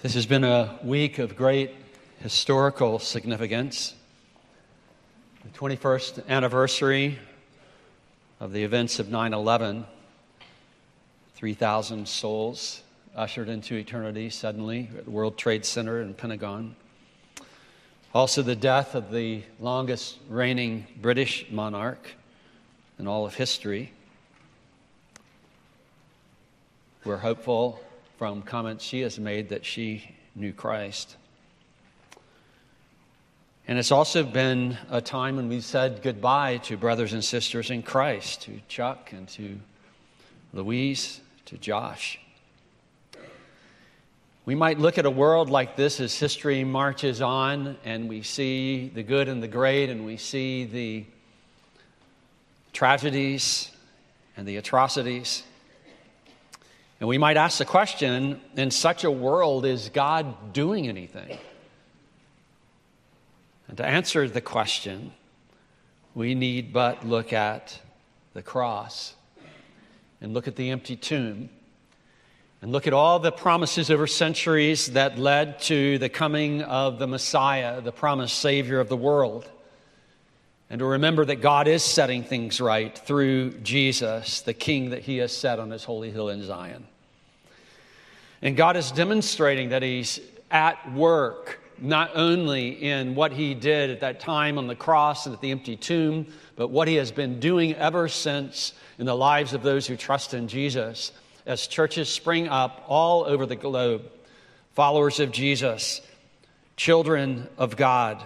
This has been a week of great historical significance. The 21st anniversary of the events of 9 11, 3,000 souls ushered into eternity suddenly at the World Trade Center and Pentagon. Also, the death of the longest reigning British monarch in all of history. We're hopeful from comments she has made that she knew Christ. And it's also been a time when we've said goodbye to brothers and sisters in Christ, to Chuck and to Louise, to Josh. We might look at a world like this as history marches on and we see the good and the great and we see the tragedies and the atrocities. And we might ask the question in such a world, is God doing anything? And to answer the question, we need but look at the cross and look at the empty tomb and look at all the promises over centuries that led to the coming of the Messiah, the promised Savior of the world. And to remember that God is setting things right through Jesus, the King that He has set on His holy hill in Zion. And God is demonstrating that He's at work, not only in what He did at that time on the cross and at the empty tomb, but what He has been doing ever since in the lives of those who trust in Jesus as churches spring up all over the globe. Followers of Jesus, children of God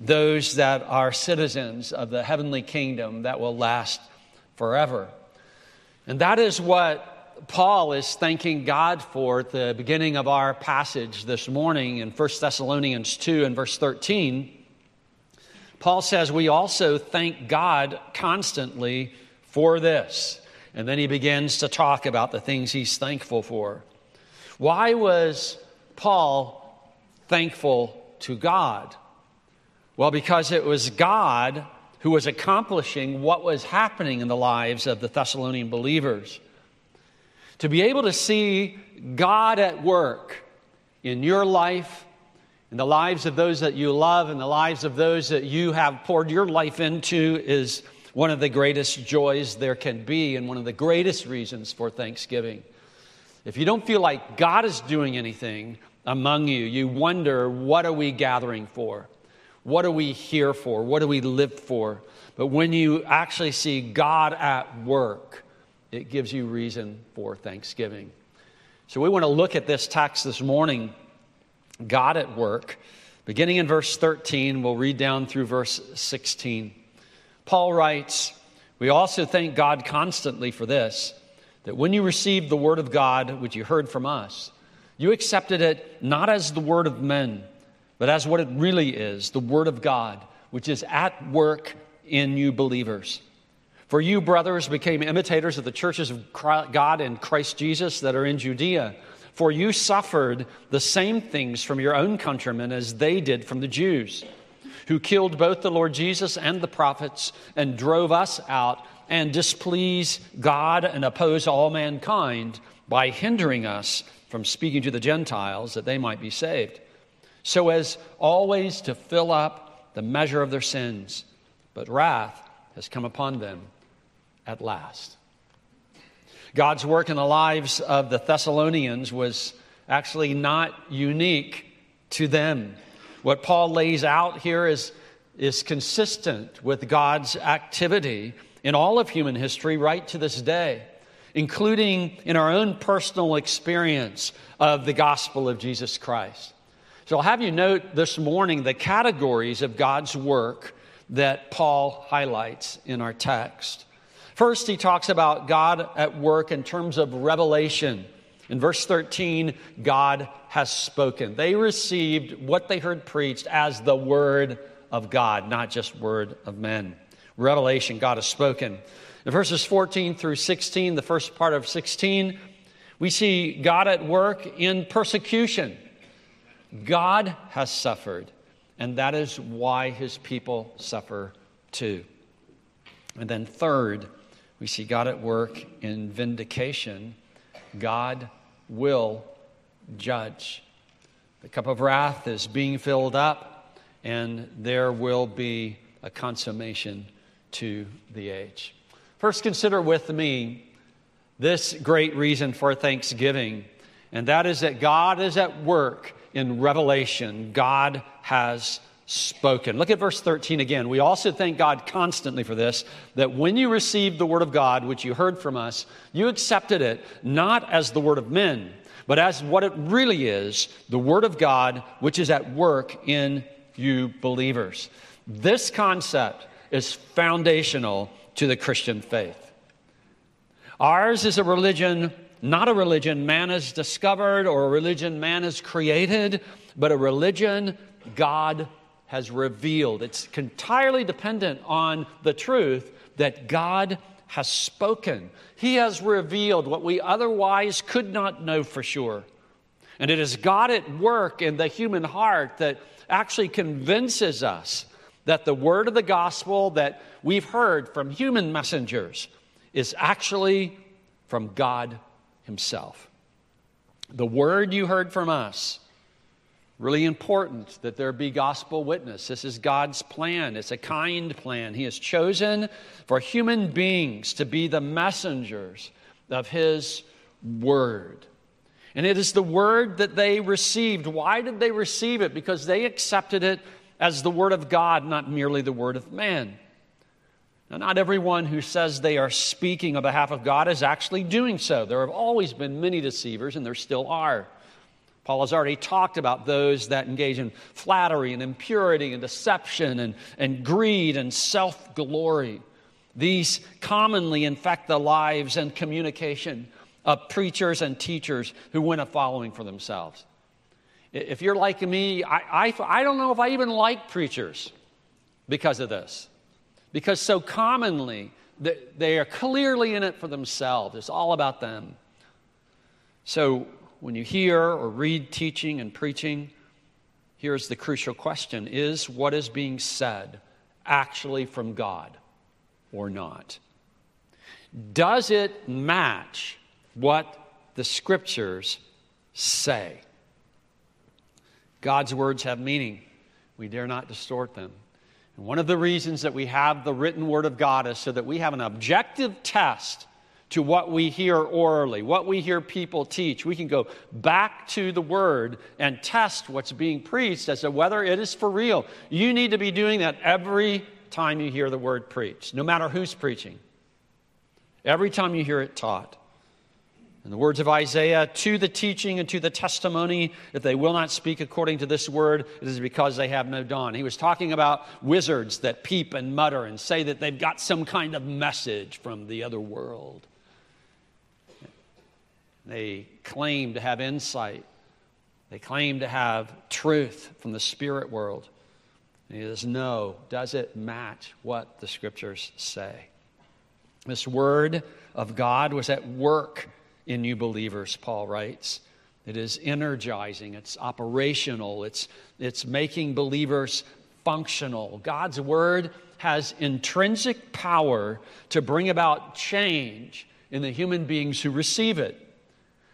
those that are citizens of the heavenly kingdom that will last forever. And that is what Paul is thanking God for at the beginning of our passage this morning in 1 Thessalonians 2 and verse 13. Paul says, We also thank God constantly for this. And then he begins to talk about the things he's thankful for. Why was Paul thankful to God? Well, because it was God who was accomplishing what was happening in the lives of the Thessalonian believers. To be able to see God at work in your life, in the lives of those that you love, and the lives of those that you have poured your life into is one of the greatest joys there can be and one of the greatest reasons for Thanksgiving. If you don't feel like God is doing anything among you, you wonder, what are we gathering for? What are we here for? What do we live for? But when you actually see God at work, it gives you reason for thanksgiving. So we want to look at this text this morning God at work. Beginning in verse 13, we'll read down through verse 16. Paul writes, We also thank God constantly for this, that when you received the word of God, which you heard from us, you accepted it not as the word of men but as what it really is the Word of God, which is at work in you believers. For you, brothers, became imitators of the churches of God in Christ Jesus that are in Judea. For you suffered the same things from your own countrymen as they did from the Jews, who killed both the Lord Jesus and the prophets and drove us out and displease God and oppose all mankind by hindering us from speaking to the Gentiles that they might be saved so as always to fill up the measure of their sins. But wrath has come upon them at last. God's work in the lives of the Thessalonians was actually not unique to them. What Paul lays out here is, is consistent with God's activity in all of human history right to this day, including in our own personal experience of the gospel of Jesus Christ. So I'll have you note this morning the categories of God's work that Paul highlights in our text. First, he talks about God at work in terms of revelation. In verse 13, God has spoken. They received what they heard preached as the word of God, not just word of men. Revelation, God has spoken. In verses 14 through 16, the first part of 16, we see God at work in persecution. God has suffered, and that is why his people suffer too. And then, third, we see God at work in vindication. God will judge. The cup of wrath is being filled up, and there will be a consummation to the age. First, consider with me this great reason for thanksgiving, and that is that God is at work in revelation. God has spoken. Look at verse 13 again. We also thank God constantly for this that when you received the word of God, which you heard from us, you accepted it not as the word of men, but as what it really is the word of God, which is at work in you believers. This concept is foundational to the Christian faith. Ours is a religion, not a religion man has discovered or a religion man has created, but a religion God has revealed. It's entirely dependent on the truth that God has spoken. He has revealed what we otherwise could not know for sure. And it is God at work in the human heart that actually convinces us that the word of the gospel that we've heard from human messengers is actually from God Himself. The word you heard from us Really important that there be gospel witness. This is God's plan. It's a kind plan. He has chosen for human beings to be the messengers of His word. And it is the word that they received. Why did they receive it? Because they accepted it as the word of God, not merely the word of man. Now, not everyone who says they are speaking on behalf of God is actually doing so. There have always been many deceivers, and there still are. Paul has already talked about those that engage in flattery and impurity and deception and, and greed and self glory. These commonly infect the lives and communication of preachers and teachers who win a following for themselves. If you're like me, I, I, I don't know if I even like preachers because of this. Because so commonly, they are clearly in it for themselves. It's all about them. So when you hear or read teaching and preaching, here's the crucial question Is what is being said actually from God or not? Does it match what the scriptures say? God's words have meaning. We dare not distort them. And one of the reasons that we have the written word of God is so that we have an objective test to what we hear orally, what we hear people teach. We can go back to the Word and test what's being preached as to whether it is for real. You need to be doing that every time you hear the Word preached, no matter who's preaching. Every time you hear it taught. In the words of Isaiah, to the teaching and to the testimony, if they will not speak according to this word, it is because they have no dawn. He was talking about wizards that peep and mutter and say that they've got some kind of message from the other world. They claim to have insight. They claim to have truth from the spirit world. And he says, No, does it match what the scriptures say? This word of God was at work in you believers, Paul writes. It is energizing, it's operational, it's, it's making believers functional. God's word has intrinsic power to bring about change in the human beings who receive it.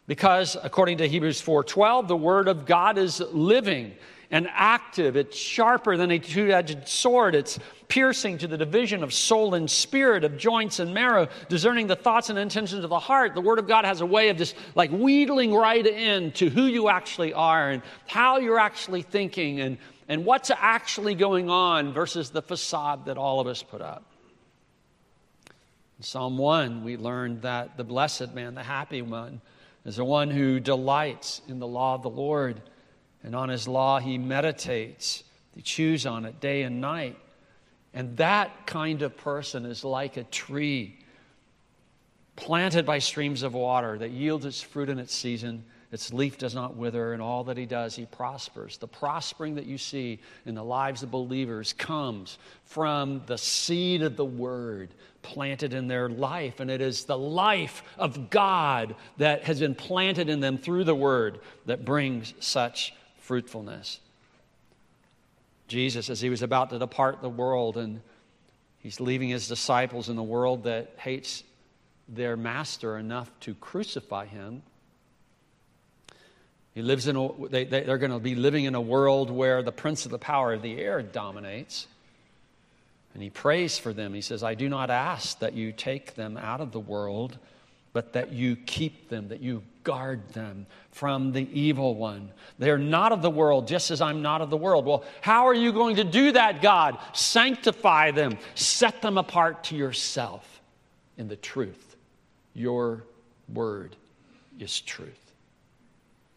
Because according to Hebrews 4:12, the word of God is living and active. It's sharper than a two-edged sword. It's piercing to the division of soul and spirit, of joints and marrow, discerning the thoughts and intentions of the heart. The word of God has a way of just like wheedling right in to who you actually are and how you're actually thinking and, and what's actually going on versus the facade that all of us put up. In Psalm 1, we learned that the blessed man, the happy one, is the one who delights in the law of the Lord, and on his law he meditates. He chews on it day and night. And that kind of person is like a tree planted by streams of water that yields its fruit in its season. Its leaf does not wither, and all that he does, he prospers. The prospering that you see in the lives of believers comes from the seed of the word planted in their life. And it is the life of God that has been planted in them through the word that brings such fruitfulness. Jesus, as he was about to depart the world and he's leaving his disciples in the world that hates their master enough to crucify him, He lives in a, they, they, they're going to be living in a world where the prince of the power of the air dominates. And he prays for them. He says, I do not ask that you take them out of the world, but that you keep them, that you guard them from the evil one. They're not of the world, just as I'm not of the world. Well, how are you going to do that, God? Sanctify them, set them apart to yourself in the truth. Your word is truth.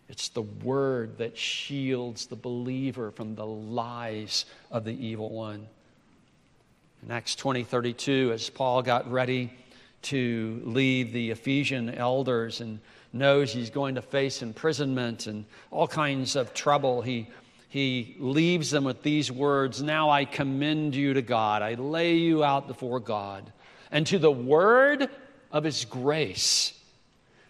It's the word that shields the believer from the lies of the evil one. In Acts 20 32, as Paul got ready to leave the Ephesian elders and knows he's going to face imprisonment and all kinds of trouble, he, he leaves them with these words Now I commend you to God, I lay you out before God, and to the word of his grace,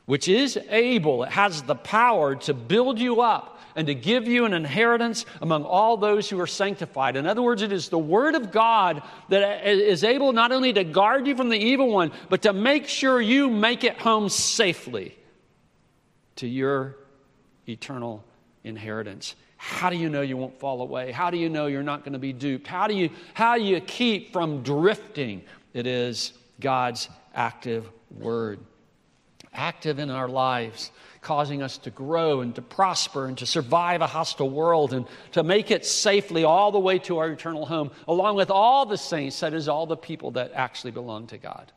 which is able, it has the power to build you up and to give you an inheritance among all those who are sanctified. In other words, it is the Word of God that is able not only to guard you from the evil one, but to make sure you make it home safely to your eternal inheritance. How do you know you won't fall away? How do you know you're not going to be duped? How do you, how do you keep from drifting? It is God's active word, active in our lives causing us to grow and to prosper and to survive a hostile world and to make it safely all the way to our eternal home, along with all the saints, that is, all the people that actually belong to God.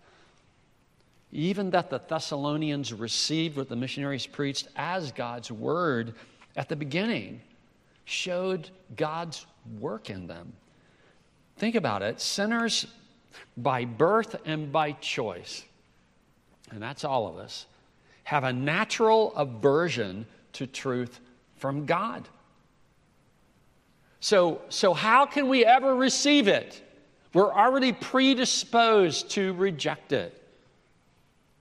Even that the Thessalonians received what the missionaries preached as God's word at the beginning showed God's work in them. Think about it sinners by birth and by choice, and that's all of us have a natural aversion to truth from God. So, so how can we ever receive it? We're already predisposed to reject it.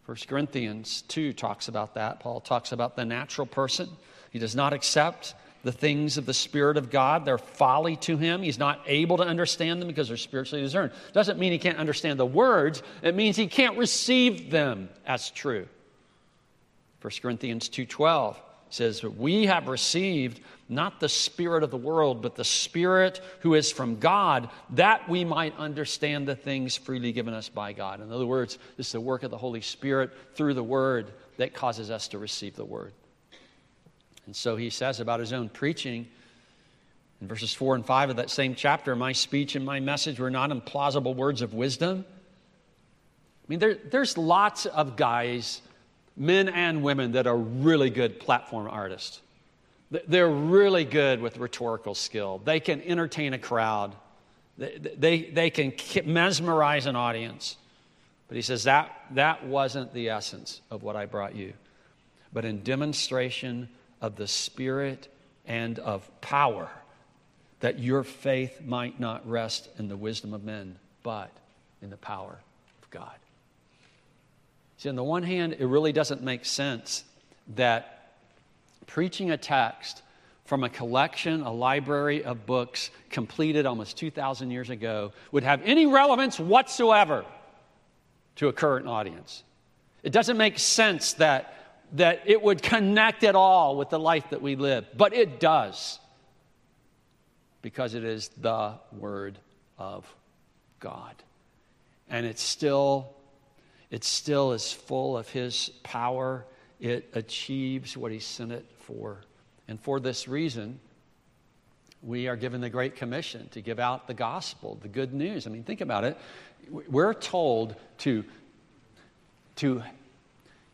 1 Corinthians 2 talks about that. Paul talks about the natural person. He does not accept the things of the Spirit of God. They're folly to him. He's not able to understand them because they're spiritually discerned. Doesn't mean he can't understand the words, it means he can't receive them as true. 1 Corinthians 2:12 says, "We have received not the spirit of the world, but the spirit who is from God, that we might understand the things freely given us by God." In other words, this is the work of the Holy Spirit through the word that causes us to receive the word. And so he says about his own preaching in verses 4 and 5 of that same chapter, my speech and my message were not implausible words of wisdom. I mean, there, there's lots of guys men and women that are really good platform artists. They're really good with rhetorical skill. They can entertain a crowd. They, they, they can mesmerize an audience. But he says that, that wasn't the essence of what I brought you, but in demonstration of the Spirit and of power, that your faith might not rest in the wisdom of men, but in the power of God. See, on the one hand, it really doesn't make sense that preaching a text from a collection, a library of books completed almost 2,000 years ago would have any relevance whatsoever to a current audience. It doesn't make sense that, that it would connect at all with the life that we live, but it does because it is the Word of God. And it's still it still is full of His power. It achieves what He sent it for. And for this reason, we are given the Great Commission to give out the gospel, the good news. I mean, think about it. We're told to, to,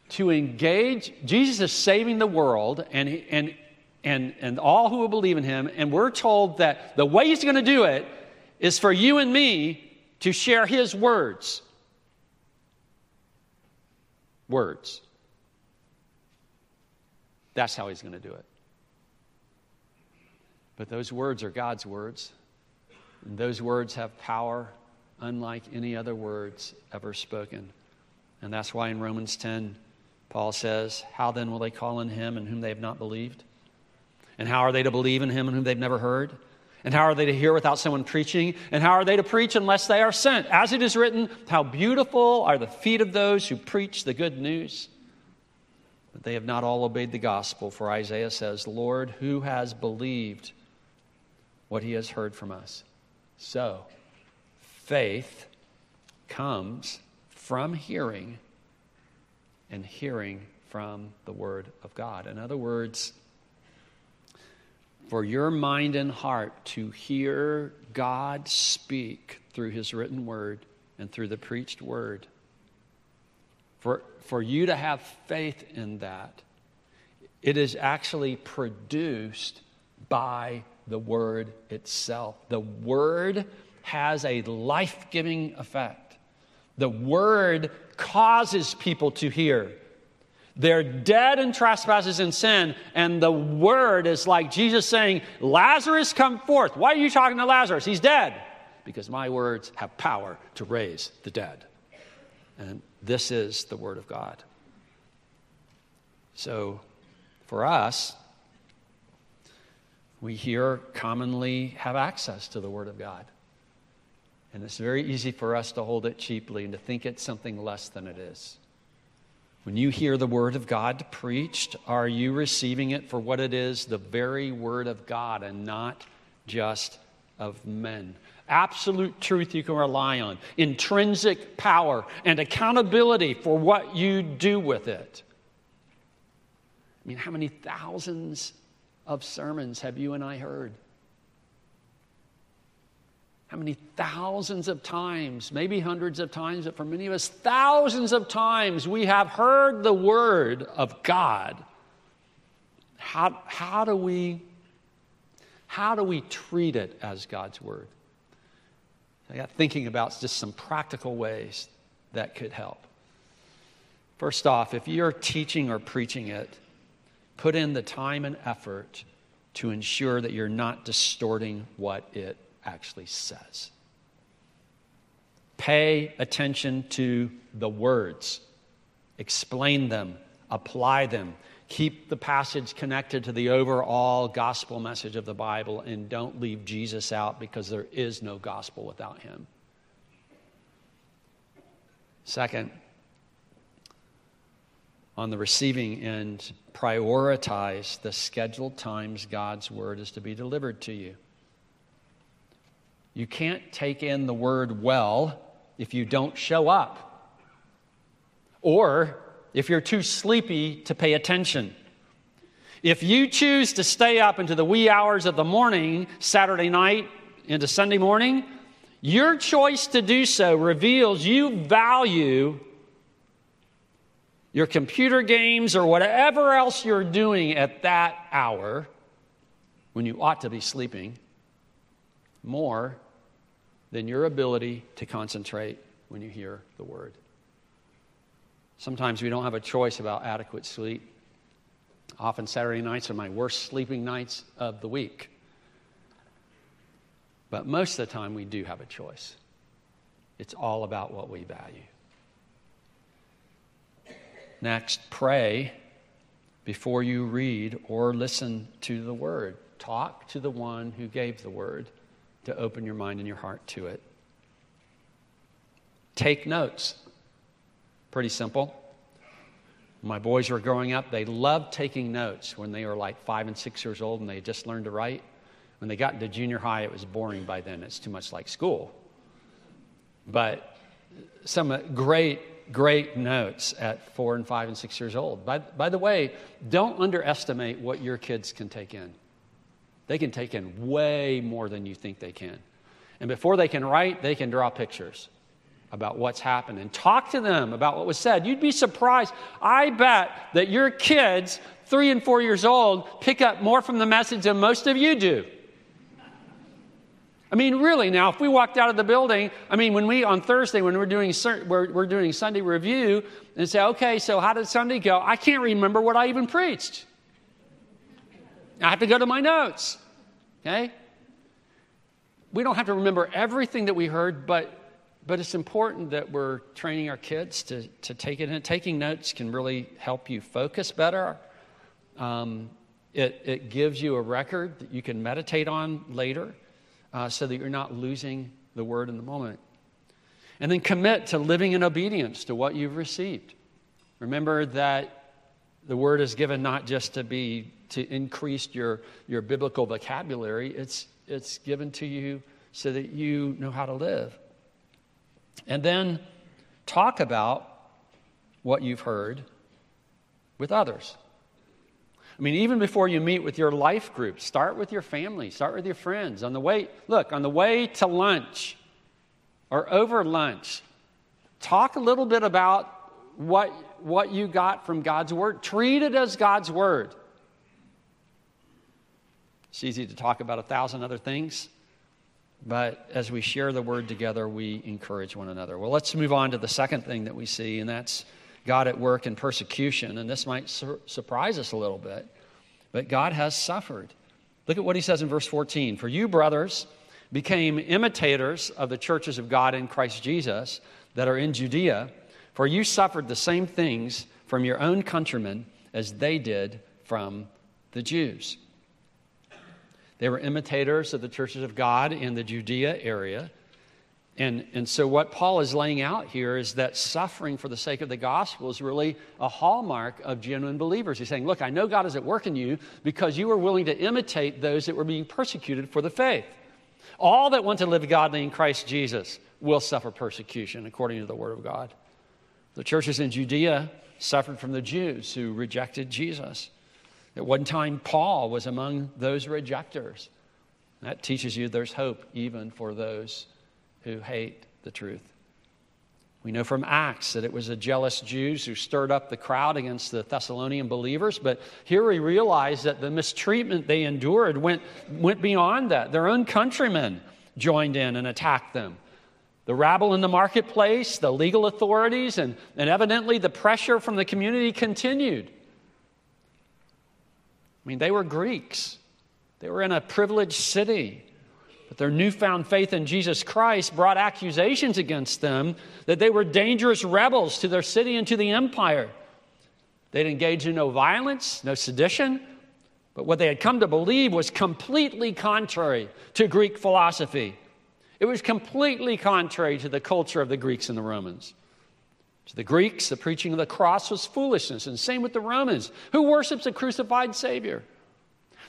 to engage. Jesus is saving the world and, and, and, and all who will believe in him. And we're told that the way he's going to do it is for you and me to share his words words. That's how he's going to do it. But those words are God's words. And those words have power unlike any other words ever spoken. And that's why in Romans 10, Paul says, How then will they call on him in whom they have not believed? And how are they to believe in him in whom they've never heard? And how are they to hear without someone preaching? And how are they to preach unless they are sent? As it is written, How beautiful are the feet of those who preach the good news. that they have not all obeyed the gospel. For Isaiah says, Lord, who has believed what he has heard from us? So, faith comes from hearing, and hearing from the Word of God. In other words, for your mind and heart to hear God speak through His written Word and through the preached Word, for, for you to have faith in that, it is actually produced by the Word itself. The Word has a life giving effect. The Word causes people to hear. They're dead in trespasses and sin, and the Word is like Jesus saying, Lazarus, come forth. Why are you talking to Lazarus? He's dead. Because my words have power to raise the dead. And this is the Word of God. So, for us, we here commonly have access to the Word of God. And it's very easy for us to hold it cheaply and to think it's something less than it is. When you hear the Word of God preached, are you receiving it for what it is, the very Word of God, and not just of men? Absolute truth you can rely on, intrinsic power, and accountability for what you do with it. I mean, how many thousands of sermons have you and I heard? How many thousands of times, maybe hundreds of times, but for many of us, thousands of times, we have heard the word of God. How, how, do, we, how do we treat it as God's word? I got thinking about just some practical ways that could help. First off, if you're teaching or preaching it, put in the time and effort to ensure that you're not distorting what it actually says. Pay attention to the words, explain them, apply them. Keep the passage connected to the overall gospel message of the Bible and don't leave Jesus out because there is no gospel without him. Second, on the receiving end, prioritize the scheduled times God's word is to be delivered to you. You can't take in the word well if you don't show up, or if you're too sleepy to pay attention. If you choose to stay up into the wee hours of the morning, Saturday night into Sunday morning, your choice to do so reveals you value your computer games or whatever else you're doing at that hour when you ought to be sleeping more than your ability to concentrate when you hear the word. Sometimes we don't have a choice about adequate sleep. Often Saturday nights are my worst sleeping nights of the week. But most of the time we do have a choice. It's all about what we value. Next, pray before you read or listen to the word. Talk to the one who gave the word to open your mind and your heart to it. Take notes. Pretty simple. my boys were growing up, they loved taking notes when they were like five and six years old and they just learned to write. When they got into junior high, it was boring by then. It's too much like school. But some uh, great, great notes at four and five and six years old. By, by the way, don't underestimate what your kids can take in. They can take in way more than you think they can. And before they can write, they can draw pictures about what's happened and talk to them about what was said. You'd be surprised. I bet that your kids, three and four years old, pick up more from the message than most of you do. I mean, really, now, if we walked out of the building, I mean, when we, on Thursday, when we're doing, we're, we're doing Sunday review, and say, okay, so how did Sunday go? I can't remember what I even preached. I have to go to my notes. Okay? We don't have to remember everything that we heard, but but it's important that we're training our kids to, to take it in. Taking notes can really help you focus better. Um, it, it gives you a record that you can meditate on later uh, so that you're not losing the word in the moment. And then commit to living in obedience to what you've received. Remember that The word is given not just to be to increase your, your biblical vocabulary, it's, it's given to you so that you know how to live. And then talk about what you've heard with others. I mean, even before you meet with your life group, start with your family, start with your friends. On the way, look, on the way to lunch or over lunch, talk a little bit about what, what you got from God's Word. Treat it as God's Word. It's easy to talk about a thousand other things, but as we share the Word together, we encourage one another. Well, let's move on to the second thing that we see, and that's God at work in persecution. And this might sur- surprise us a little bit, but God has suffered. Look at what he says in verse 14 For you, brothers, became imitators of the churches of God in Christ Jesus that are in Judea, for you suffered the same things from your own countrymen as they did from the Jews. They were imitators of the churches of God in the Judea area. And, and so, what Paul is laying out here is that suffering for the sake of the gospel is really a hallmark of genuine believers. He's saying, Look, I know God is at work in you because you were willing to imitate those that were being persecuted for the faith. All that want to live godly in Christ Jesus will suffer persecution, according to the Word of God. The churches in Judea suffered from the Jews who rejected Jesus. At one time, Paul was among those rejectors. That teaches you there's hope even for those who hate the truth. We know from Acts that it was the jealous Jews who stirred up the crowd against the Thessalonian believers, but here we realize that the mistreatment they endured went, went beyond that. Their own countrymen joined in and attacked them. The rabble in the marketplace, the legal authorities, and, and evidently the pressure from the community continued. I mean, they were Greeks, they were in a privileged city. But their newfound faith in Jesus Christ brought accusations against them that they were dangerous rebels to their city and to the empire. They'd engaged in no violence, no sedition, but what they had come to believe was completely contrary to Greek philosophy. It was completely contrary to the culture of the Greeks and the Romans. To the Greeks, the preaching of the cross was foolishness, and same with the Romans. Who worships a crucified Savior?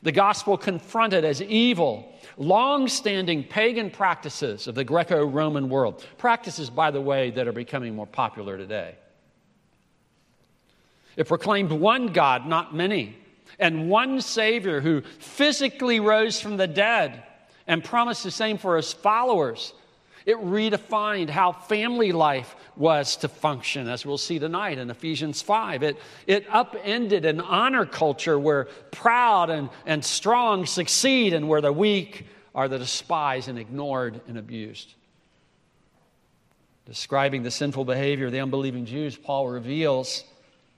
The gospel confronted as evil long standing pagan practices of the Greco Roman world. Practices, by the way, that are becoming more popular today. It proclaimed one God, not many, and one Savior who physically rose from the dead and promised the same for his followers. It redefined how family life was to function, as we'll see tonight in Ephesians 5. It, it upended an honor culture where proud and, and strong succeed and where the weak are the despised and ignored and abused. Describing the sinful behavior of the unbelieving Jews, Paul reveals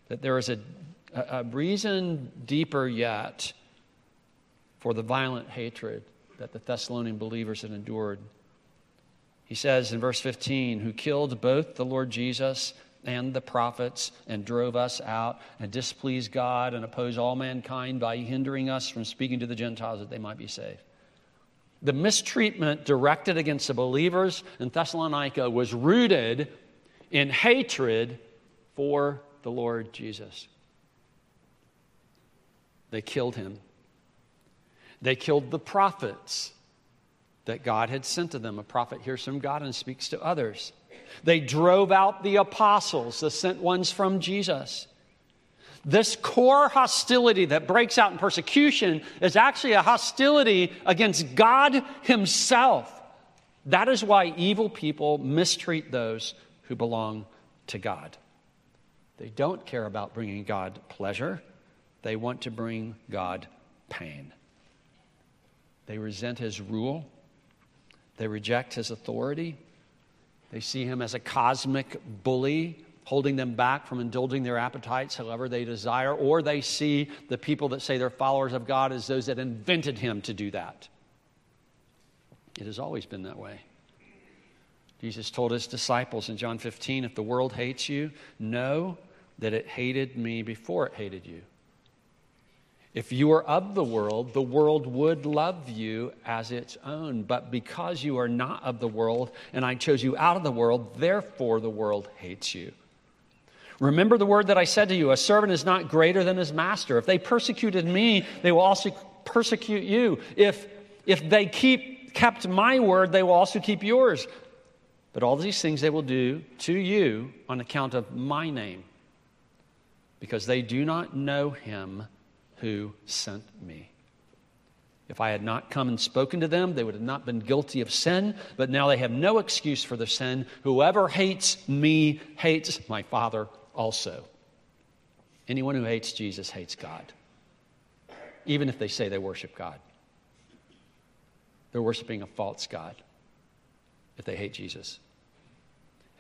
that there is a, a reason deeper yet for the violent hatred that the Thessalonian believers had endured. He says in verse 15, who killed both the Lord Jesus and the prophets and drove us out and displeased God and opposed all mankind by hindering us from speaking to the Gentiles that they might be saved. The mistreatment directed against the believers in Thessalonica was rooted in hatred for the Lord Jesus. They killed him. They killed the prophets that God had sent to them. A prophet hears from God and speaks to others. They drove out the apostles, the sent ones from Jesus. This core hostility that breaks out in persecution is actually a hostility against God Himself. That is why evil people mistreat those who belong to God. They don't care about bringing God pleasure, they want to bring God pain. They resent His rule, they reject his authority. They see him as a cosmic bully, holding them back from indulging their appetites however they desire, or they see the people that say they're followers of God as those that invented him to do that. It has always been that way. Jesus told his disciples in John 15 if the world hates you, know that it hated me before it hated you. If you were of the world, the world would love you as its own. But because you are not of the world, and I chose you out of the world, therefore the world hates you. Remember the word that I said to you a servant is not greater than his master. If they persecuted me, they will also persecute you. If, if they keep, kept my word, they will also keep yours. But all these things they will do to you on account of my name, because they do not know him who sent me. If I had not come and spoken to them, they would have not been guilty of sin, but now they have no excuse for their sin. Whoever hates me hates my Father also. Anyone who hates Jesus hates God, even if they say they worship God. They're worshiping a false God if they hate Jesus.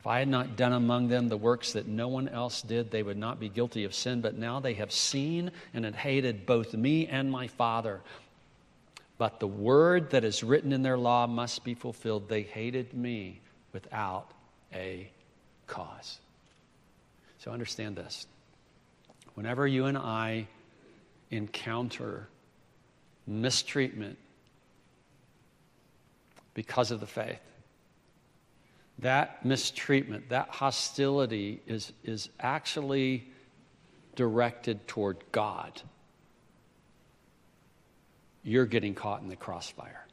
If I had not done among them the works that no one else did, they would not be guilty of sin. But now they have seen and have hated both me and my Father. But the word that is written in their law must be fulfilled. They hated me without a cause. So understand this. Whenever you and I encounter mistreatment because of the faith, that mistreatment, that hostility is, is actually directed toward God. You're getting caught in the crossfire.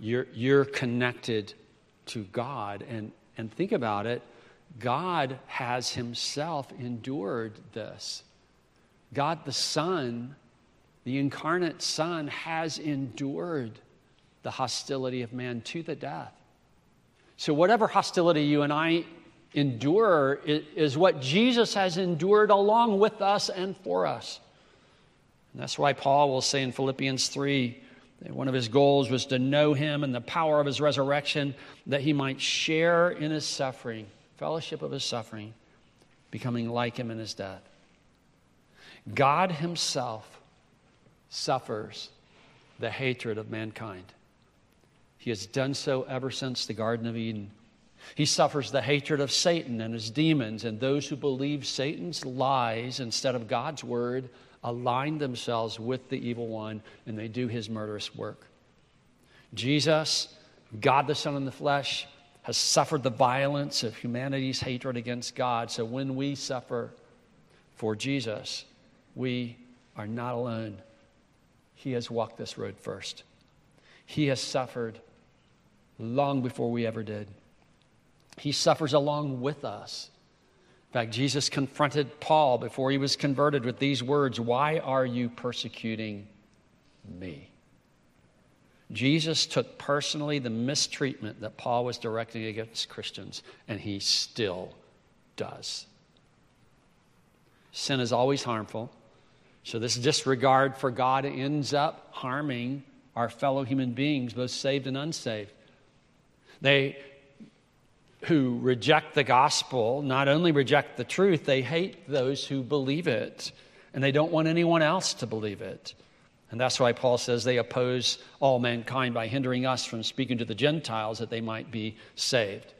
You're, you're connected to God. And, and think about it God has himself endured this. God the Son, the incarnate Son, has endured the hostility of man to the death. So, whatever hostility you and I endure is what Jesus has endured along with us and for us. And that's why Paul will say in Philippians 3 that one of his goals was to know him and the power of his resurrection, that he might share in his suffering fellowship of his suffering, becoming like him in his death. God himself suffers the hatred of mankind. He has done so ever since the Garden of Eden. He suffers the hatred of Satan and his demons, and those who believe Satan's lies instead of God's word align themselves with the evil one and they do his murderous work. Jesus, God the Son in the flesh, has suffered the violence of humanity's hatred against God. So when we suffer for Jesus, we are not alone. He has walked this road first. He has suffered long before we ever did. He suffers along with us. In fact, Jesus confronted Paul before he was converted with these words Why are you persecuting me? Jesus took personally the mistreatment that Paul was directing against Christians, and he still does. Sin is always harmful. So, this disregard for God ends up harming our fellow human beings, both saved and unsaved. They who reject the gospel not only reject the truth, they hate those who believe it, and they don't want anyone else to believe it. And that's why Paul says they oppose all mankind by hindering us from speaking to the Gentiles that they might be saved.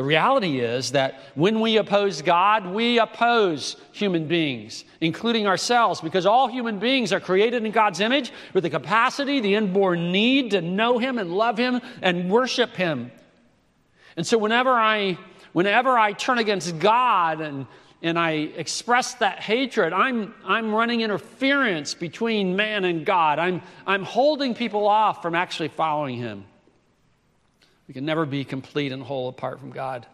The reality is that when we oppose God, we oppose human beings, including ourselves, because all human beings are created in God's image with the capacity, the inborn need to know Him and love Him and worship Him. And so whenever I, whenever I turn against God and and I express that hatred, I'm, I'm running interference between man and God. I'm, I'm holding people off from actually following Him. We can never be complete and whole apart from God.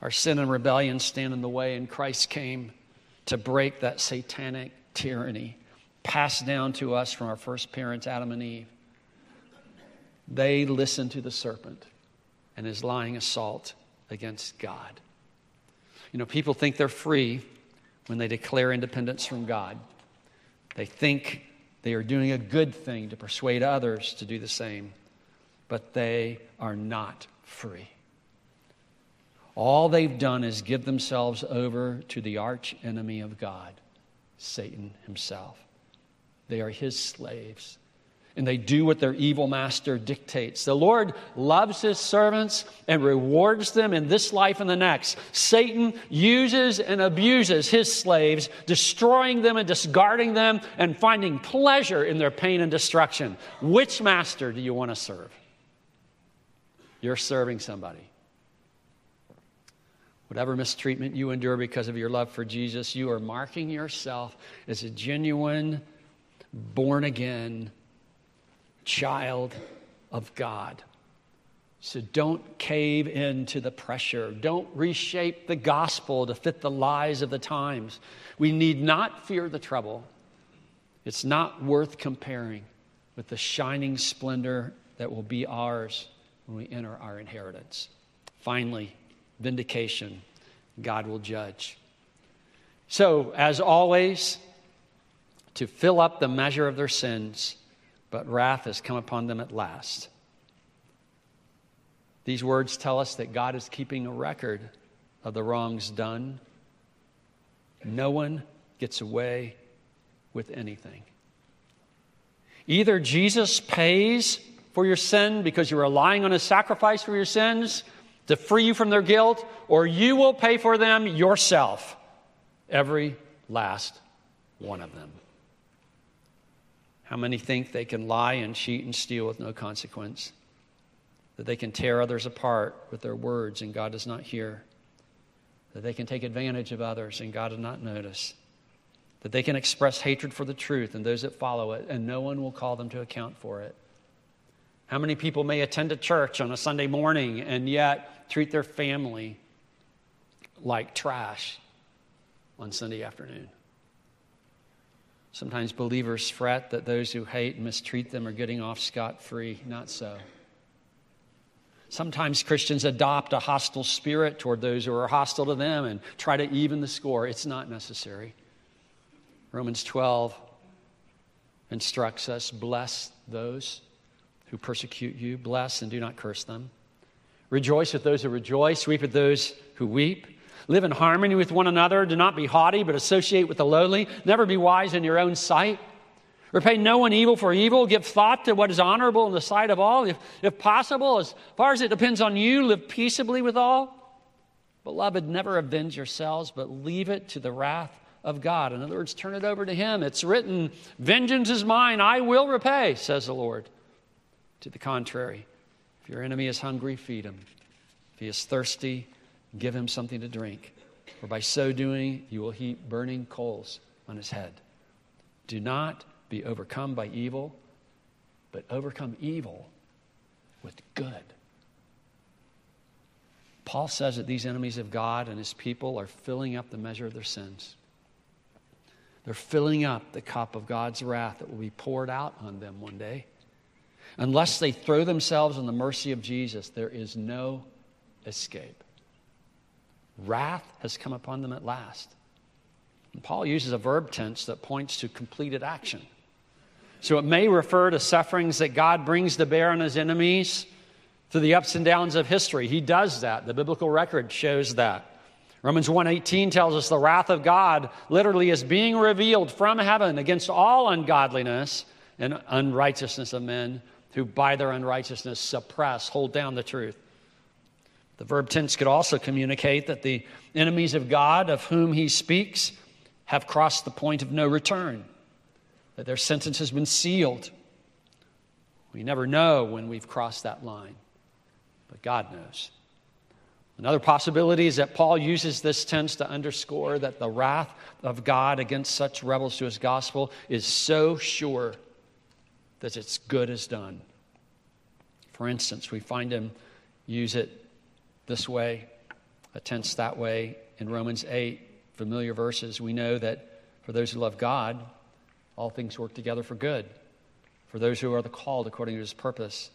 Our sin and rebellion stand in the way, and Christ came to break that satanic tyranny passed down to us from our first parents, Adam and Eve. They listened to the serpent and his lying assault against God. You know, people think they're free when they declare independence from God. They think they are doing a good thing to persuade others to do the same, but they are not free. All they've done is give themselves over to the arch enemy of God, Satan himself. They are his slaves and they do what their evil master dictates. The Lord loves his servants and rewards them in this life and the next. Satan uses and abuses his slaves, destroying them and discarding them and finding pleasure in their pain and destruction. Which master do you want to serve? You're serving somebody. whatever mistreatment you endure because of your love for Jesus, you are marking yourself as a genuine, born again child of God. So don't cave into the pressure. Don't reshape the gospel to fit the lies of the times. We need not fear the trouble. It's not worth comparing with the shining splendor that will be ours when we enter our inheritance. Finally, vindication. God will judge. So, as always, to fill up the measure of their sins, but wrath has come upon them at last. These words tell us that God is keeping a record of the wrongs done. No one gets away with anything. Either Jesus pays for your sin because you're relying on his sacrifice for your sins to free you from their guilt, or you will pay for them yourself. Every last one of them. How many think they can lie and cheat and steal with no consequence? That they can tear others apart with their words and God does not hear? That they can take advantage of others and God does not notice? That they can express hatred for the truth and those that follow it and no one will call them to account for it? How many people may attend a church on a Sunday morning and yet treat their family like trash on Sunday afternoon? Sometimes believers fret that those who hate and mistreat them are getting off scot free. Not so. Sometimes Christians adopt a hostile spirit toward those who are hostile to them and try to even the score. It's not necessary. Romans 12 instructs us bless those who persecute you, bless and do not curse them. Rejoice with those who rejoice, weep with those who weep. Live in harmony with one another. Do not be haughty, but associate with the lowly. Never be wise in your own sight. Repay no one evil for evil. Give thought to what is honorable in the sight of all. If, if possible, as far as it depends on you, live peaceably with all. Beloved, never avenge yourselves, but leave it to the wrath of God. In other words, turn it over to Him. It's written, Vengeance is mine, I will repay, says the Lord. To the contrary, if your enemy is hungry, feed him. If he is thirsty, give him something to drink, for by so doing, you will heap burning coals on his head. Do not be overcome by evil, but overcome evil with good. Paul says that these enemies of God and his people are filling up the measure of their sins. They're filling up the cup of God's wrath that will be poured out on them one day. Unless they throw themselves on the mercy of Jesus, there is no escape. Wrath has come upon them at last. And Paul uses a verb tense that points to completed action. So it may refer to sufferings that God brings to bear on his enemies through the ups and downs of history. He does that. The biblical record shows that. Romans 1:18 tells us the wrath of God literally is being revealed from heaven against all ungodliness and unrighteousness of men who by their unrighteousness suppress, hold down the truth. The verb tense could also communicate that the enemies of God of whom he speaks have crossed the point of no return, that their sentence has been sealed. We never know when we've crossed that line, but God knows. Another possibility is that Paul uses this tense to underscore that the wrath of God against such rebels to his gospel is so sure that its good is done. For instance, we find him use it this way, a tense that way. In Romans 8, familiar verses, we know that for those who love God, all things work together for good. For those who are the called according to his purpose.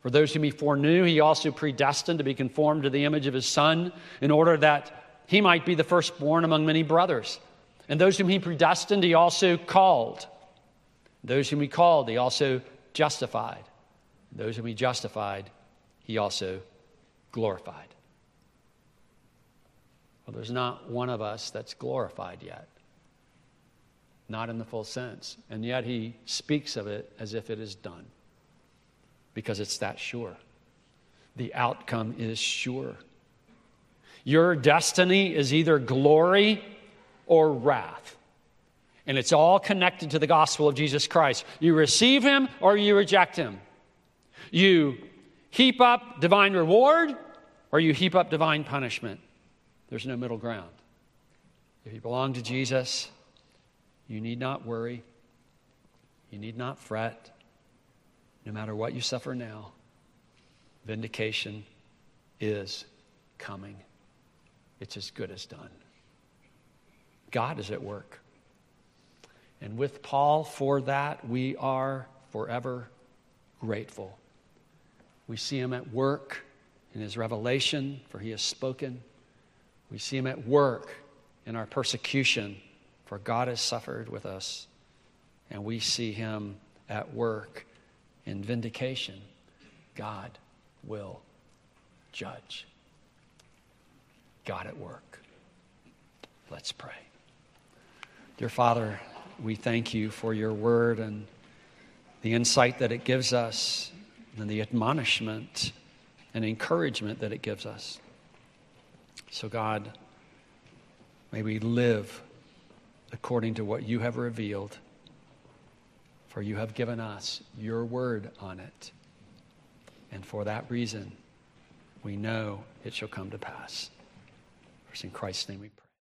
For those whom he foreknew, he also predestined to be conformed to the image of his Son, in order that he might be the firstborn among many brothers. And those whom he predestined, he also called. Those whom he called, he also justified. Those whom he justified, he also glorified. Well, there's not one of us that's glorified yet. Not in the full sense. And yet he speaks of it as if it is done because it's that sure. The outcome is sure. Your destiny is either glory or wrath. And it's all connected to the gospel of Jesus Christ. You receive him or you reject him. You heap up divine reward or you heap up divine punishment. There's no middle ground. If you belong to Jesus, you need not worry. You need not fret. No matter what you suffer now, vindication is coming. It's as good as done. God is at work. And with Paul for that, we are forever grateful. We see him at work in his revelation, for he has spoken. We see him at work in our persecution, for God has suffered with us. And we see him at work in vindication. God will judge. God at work. Let's pray. Dear Father, we thank you for your word and the insight that it gives us and the admonishment and encouragement that it gives us. So, God, may we live according to what you have revealed, for you have given us your word on it. And for that reason, we know it shall come to pass. For in Christ's name we pray.